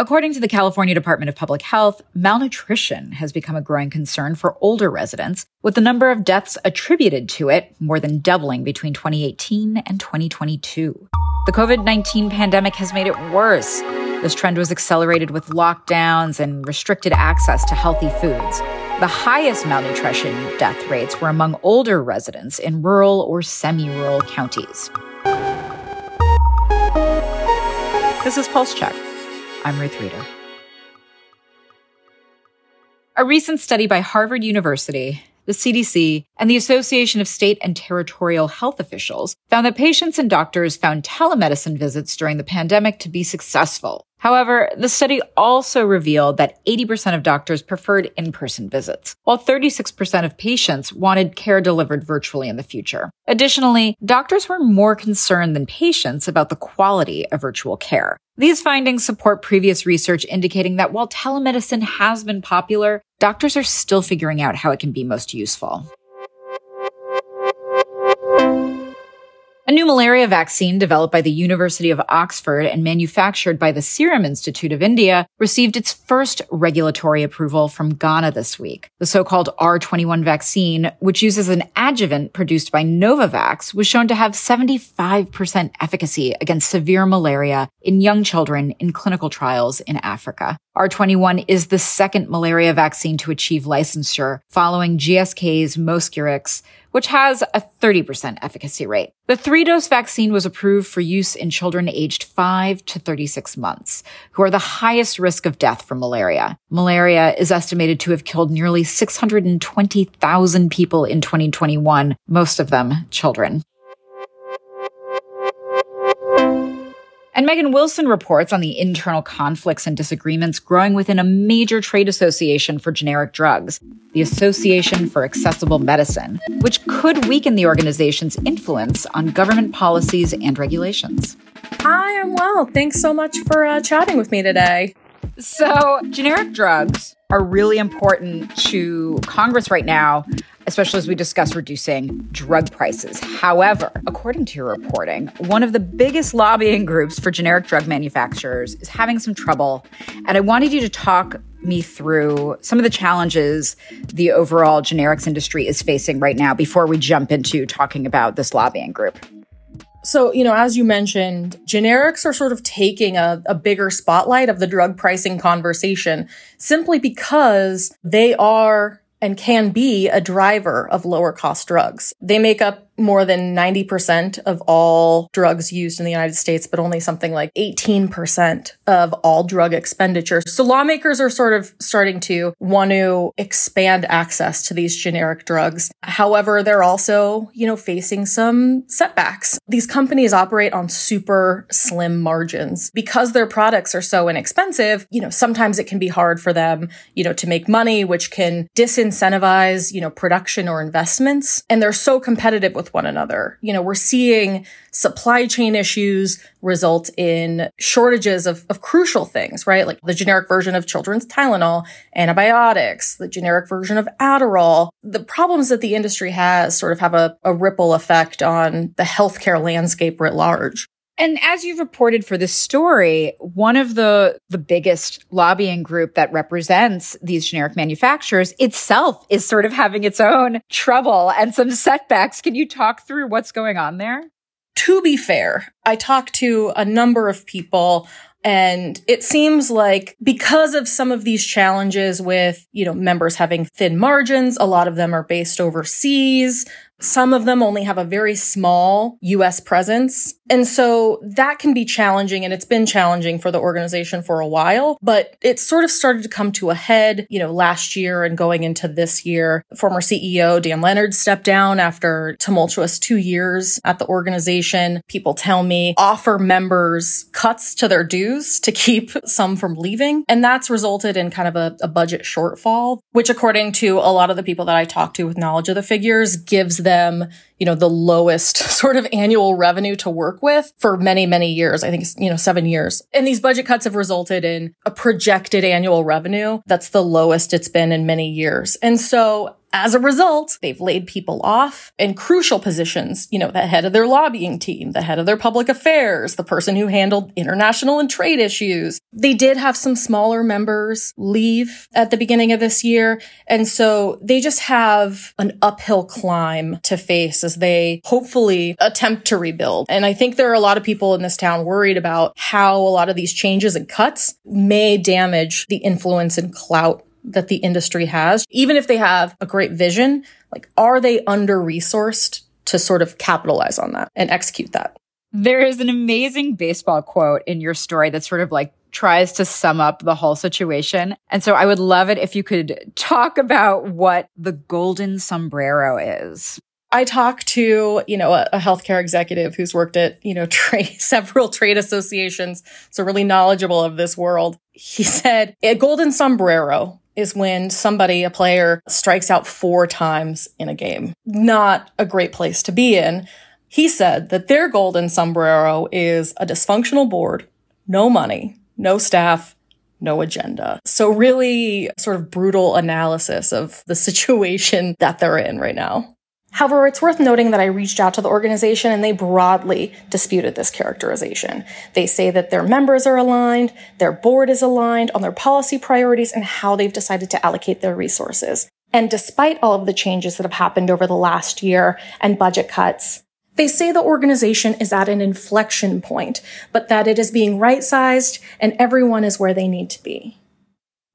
According to the California Department of Public Health, malnutrition has become a growing concern for older residents, with the number of deaths attributed to it more than doubling between 2018 and 2022. The COVID 19 pandemic has made it worse. This trend was accelerated with lockdowns and restricted access to healthy foods. The highest malnutrition death rates were among older residents in rural or semi rural counties. This is Pulse Check. I'm Ruth Reader. A recent study by Harvard University, the CDC, and the Association of State and Territorial Health Officials found that patients and doctors found telemedicine visits during the pandemic to be successful. However, the study also revealed that 80% of doctors preferred in-person visits, while 36% of patients wanted care delivered virtually in the future. Additionally, doctors were more concerned than patients about the quality of virtual care. These findings support previous research indicating that while telemedicine has been popular, doctors are still figuring out how it can be most useful. A new malaria vaccine developed by the University of Oxford and manufactured by the Serum Institute of India received its first regulatory approval from Ghana this week. The so-called R21 vaccine, which uses an adjuvant produced by Novavax, was shown to have 75% efficacy against severe malaria in young children in clinical trials in Africa. R21 is the second malaria vaccine to achieve licensure following GSK's Mosquirix, which has a 30% efficacy rate. The three dose vaccine was approved for use in children aged 5 to 36 months, who are the highest risk of death from malaria. Malaria is estimated to have killed nearly 620,000 people in 2021, most of them children. And Megan Wilson reports on the internal conflicts and disagreements growing within a major trade association for generic drugs, the Association for Accessible Medicine, which could weaken the organization's influence on government policies and regulations. I am well. Thanks so much for uh, chatting with me today. So, generic drugs are really important to Congress right now especially as we discuss reducing drug prices. However, according to your reporting, one of the biggest lobbying groups for generic drug manufacturers is having some trouble. And I wanted you to talk me through some of the challenges the overall generics industry is facing right now before we jump into talking about this lobbying group. So, you know, as you mentioned, generics are sort of taking a, a, bigger spotlight of the drug pricing conversation simply because they are and can be a driver of lower cost drugs. They make up more than 90% of all drugs used in the United States, but only something like 18% of all drug expenditures. So lawmakers are sort of starting to want to expand access to these generic drugs. However, they're also, you know, facing some setbacks. These companies operate on super slim margins because their products are so inexpensive. You know, sometimes it can be hard for them, you know, to make money, which can disincentivize, you know, production or investments. And they're so competitive with one another. You know, we're seeing supply chain issues result in shortages of, of crucial things, right? Like the generic version of children's Tylenol, antibiotics, the generic version of Adderall. The problems that the industry has sort of have a, a ripple effect on the healthcare landscape writ large. And as you've reported for this story, one of the, the biggest lobbying group that represents these generic manufacturers itself is sort of having its own trouble and some setbacks. Can you talk through what's going on there? To be fair, I talked to a number of people and it seems like because of some of these challenges with, you know, members having thin margins, a lot of them are based overseas. Some of them only have a very small US presence. And so that can be challenging and it's been challenging for the organization for a while, but it sort of started to come to a head, you know, last year and going into this year. Former CEO Dan Leonard stepped down after tumultuous two years at the organization. People tell me offer members cuts to their dues to keep some from leaving. And that's resulted in kind of a, a budget shortfall, which according to a lot of the people that I talked to with knowledge of the figures gives them them, you know, the lowest sort of annual revenue to work with for many, many years. I think, you know, seven years. And these budget cuts have resulted in a projected annual revenue that's the lowest it's been in many years. And so As a result, they've laid people off in crucial positions, you know, the head of their lobbying team, the head of their public affairs, the person who handled international and trade issues. They did have some smaller members leave at the beginning of this year. And so they just have an uphill climb to face as they hopefully attempt to rebuild. And I think there are a lot of people in this town worried about how a lot of these changes and cuts may damage the influence and clout that the industry has, even if they have a great vision, like are they under resourced to sort of capitalize on that and execute that? There is an amazing baseball quote in your story that sort of like tries to sum up the whole situation. And so I would love it if you could talk about what the golden sombrero is. I talked to, you know, a, a, healthcare executive who's worked at, you know, trade, several trade associations, so really knowledgeable of this world. He said a golden sombrero is when somebody, a player, strikes out four times in a game. Not a great place to be in. He said that their golden sombrero is a dysfunctional board, no money, no staff, no agenda. So really sort of brutal analysis of the situation that they're in right now. However, it's worth noting that I reached out to the organization and they broadly disputed this characterization. They say that their members are aligned, their board is aligned on their policy priorities and how they've decided to allocate their resources. And despite all of the changes that have happened over the last year and budget cuts, they say the organization is at an inflection point, but that it is being right sized and everyone is where they need to be.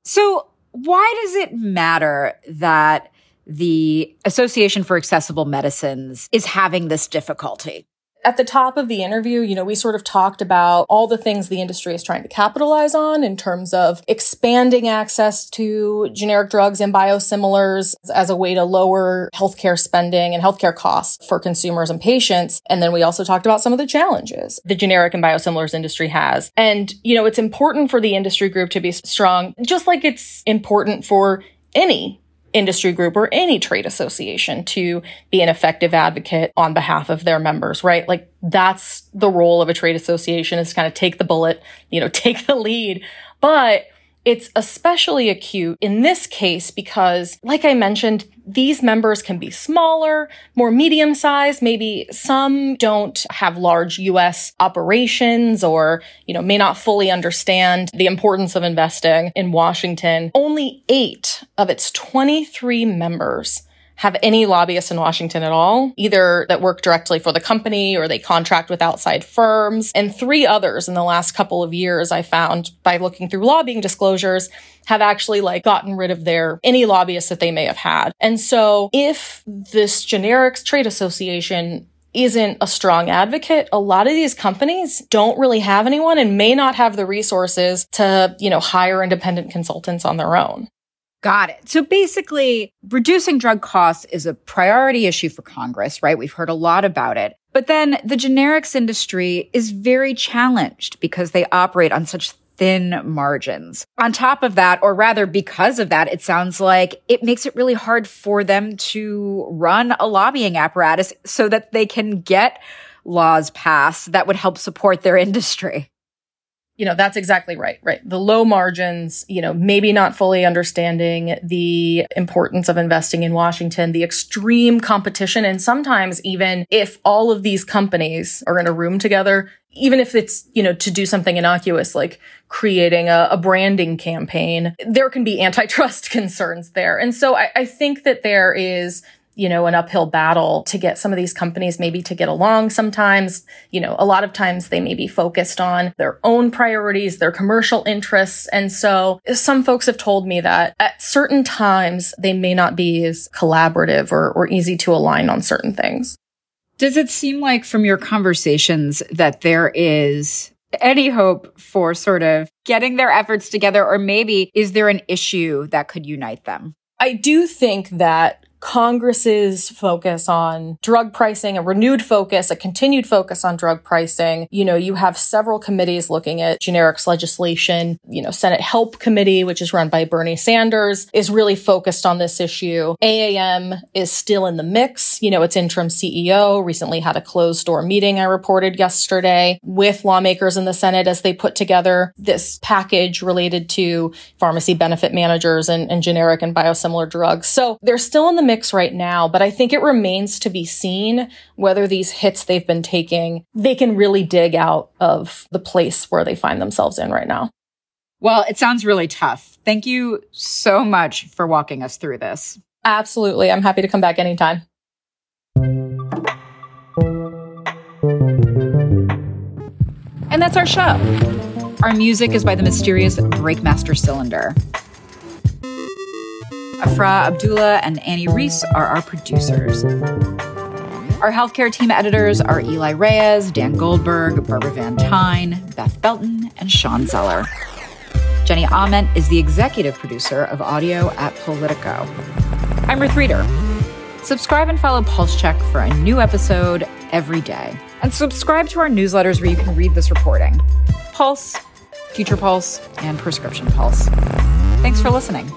So, why does it matter that the Association for Accessible Medicines is having this difficulty? At the top of the interview, you know, we sort of talked about all the things the industry is trying to capitalize on in terms of expanding access to generic drugs and biosimilars as a way to lower healthcare spending and healthcare costs for consumers and patients. And then we also talked about some of the challenges the generic and biosimilars industry has. And, you know, it's important for the industry group to be strong, just like it's important for any industry group or any trade association to be an effective advocate on behalf of their members, right? Like that's the role of a trade association is kind of take the bullet, you know, take the lead. But it's especially acute in this case because, like I mentioned, these members can be smaller, more medium sized. Maybe some don't have large US operations or, you know, may not fully understand the importance of investing in Washington. Only eight of its 23 members have any lobbyists in Washington at all, either that work directly for the company or they contract with outside firms. And three others in the last couple of years I found by looking through lobbying disclosures have actually like gotten rid of their any lobbyists that they may have had. And so if this generics trade association isn't a strong advocate, a lot of these companies don't really have anyone and may not have the resources to, you know, hire independent consultants on their own. Got it. So basically, reducing drug costs is a priority issue for Congress, right? We've heard a lot about it. But then the generics industry is very challenged because they operate on such thin margins. On top of that, or rather because of that, it sounds like it makes it really hard for them to run a lobbying apparatus so that they can get laws passed that would help support their industry you know, that's exactly right, right? The low margins, you know, maybe not fully understanding the importance of investing in Washington, the extreme competition. And sometimes even if all of these companies are in a room together, even if it's, you know, to do something innocuous like creating a, a branding campaign, there can be antitrust concerns there. And so I, I think that there is you know, an uphill battle to get some of these companies maybe to get along sometimes. You know, a lot of times they may be focused on their own priorities, their commercial interests. And so some folks have told me that at certain times they may not be as collaborative or, or easy to align on certain things. Does it seem like from your conversations that there is any hope for sort of getting their efforts together, or maybe is there an issue that could unite them? I do think that Congress's focus on drug pricing, a renewed focus, a continued focus on drug pricing. You know, you have several committees looking at generics legislation. You know, Senate Help Committee, which is run by Bernie Sanders, is really focused on this issue. AAM is still in the mix. You know, its interim CEO recently had a closed door meeting, I reported yesterday, with lawmakers in the Senate as they put together this package related to pharmacy benefit managers and, and generic and biosimilar drugs. So they're still in the mix right now, but I think it remains to be seen whether these hits they've been taking, they can really dig out of the place where they find themselves in right now. Well, it sounds really tough. Thank you so much for walking us through this. Absolutely. I'm happy to come back anytime. And that's our show. Our music is by the mysterious Breakmaster Cylinder. Afra Abdullah and Annie Reese are our producers. Our healthcare team editors are Eli Reyes, Dan Goldberg, Barbara Van Tyne, Beth Belton, and Shawn Zeller. Jenny Ament is the executive producer of audio at Politico. I'm Ruth Reader. Subscribe and follow Pulse Check for a new episode every day. And subscribe to our newsletters where you can read this reporting Pulse, Future Pulse, and Prescription Pulse. Thanks for listening.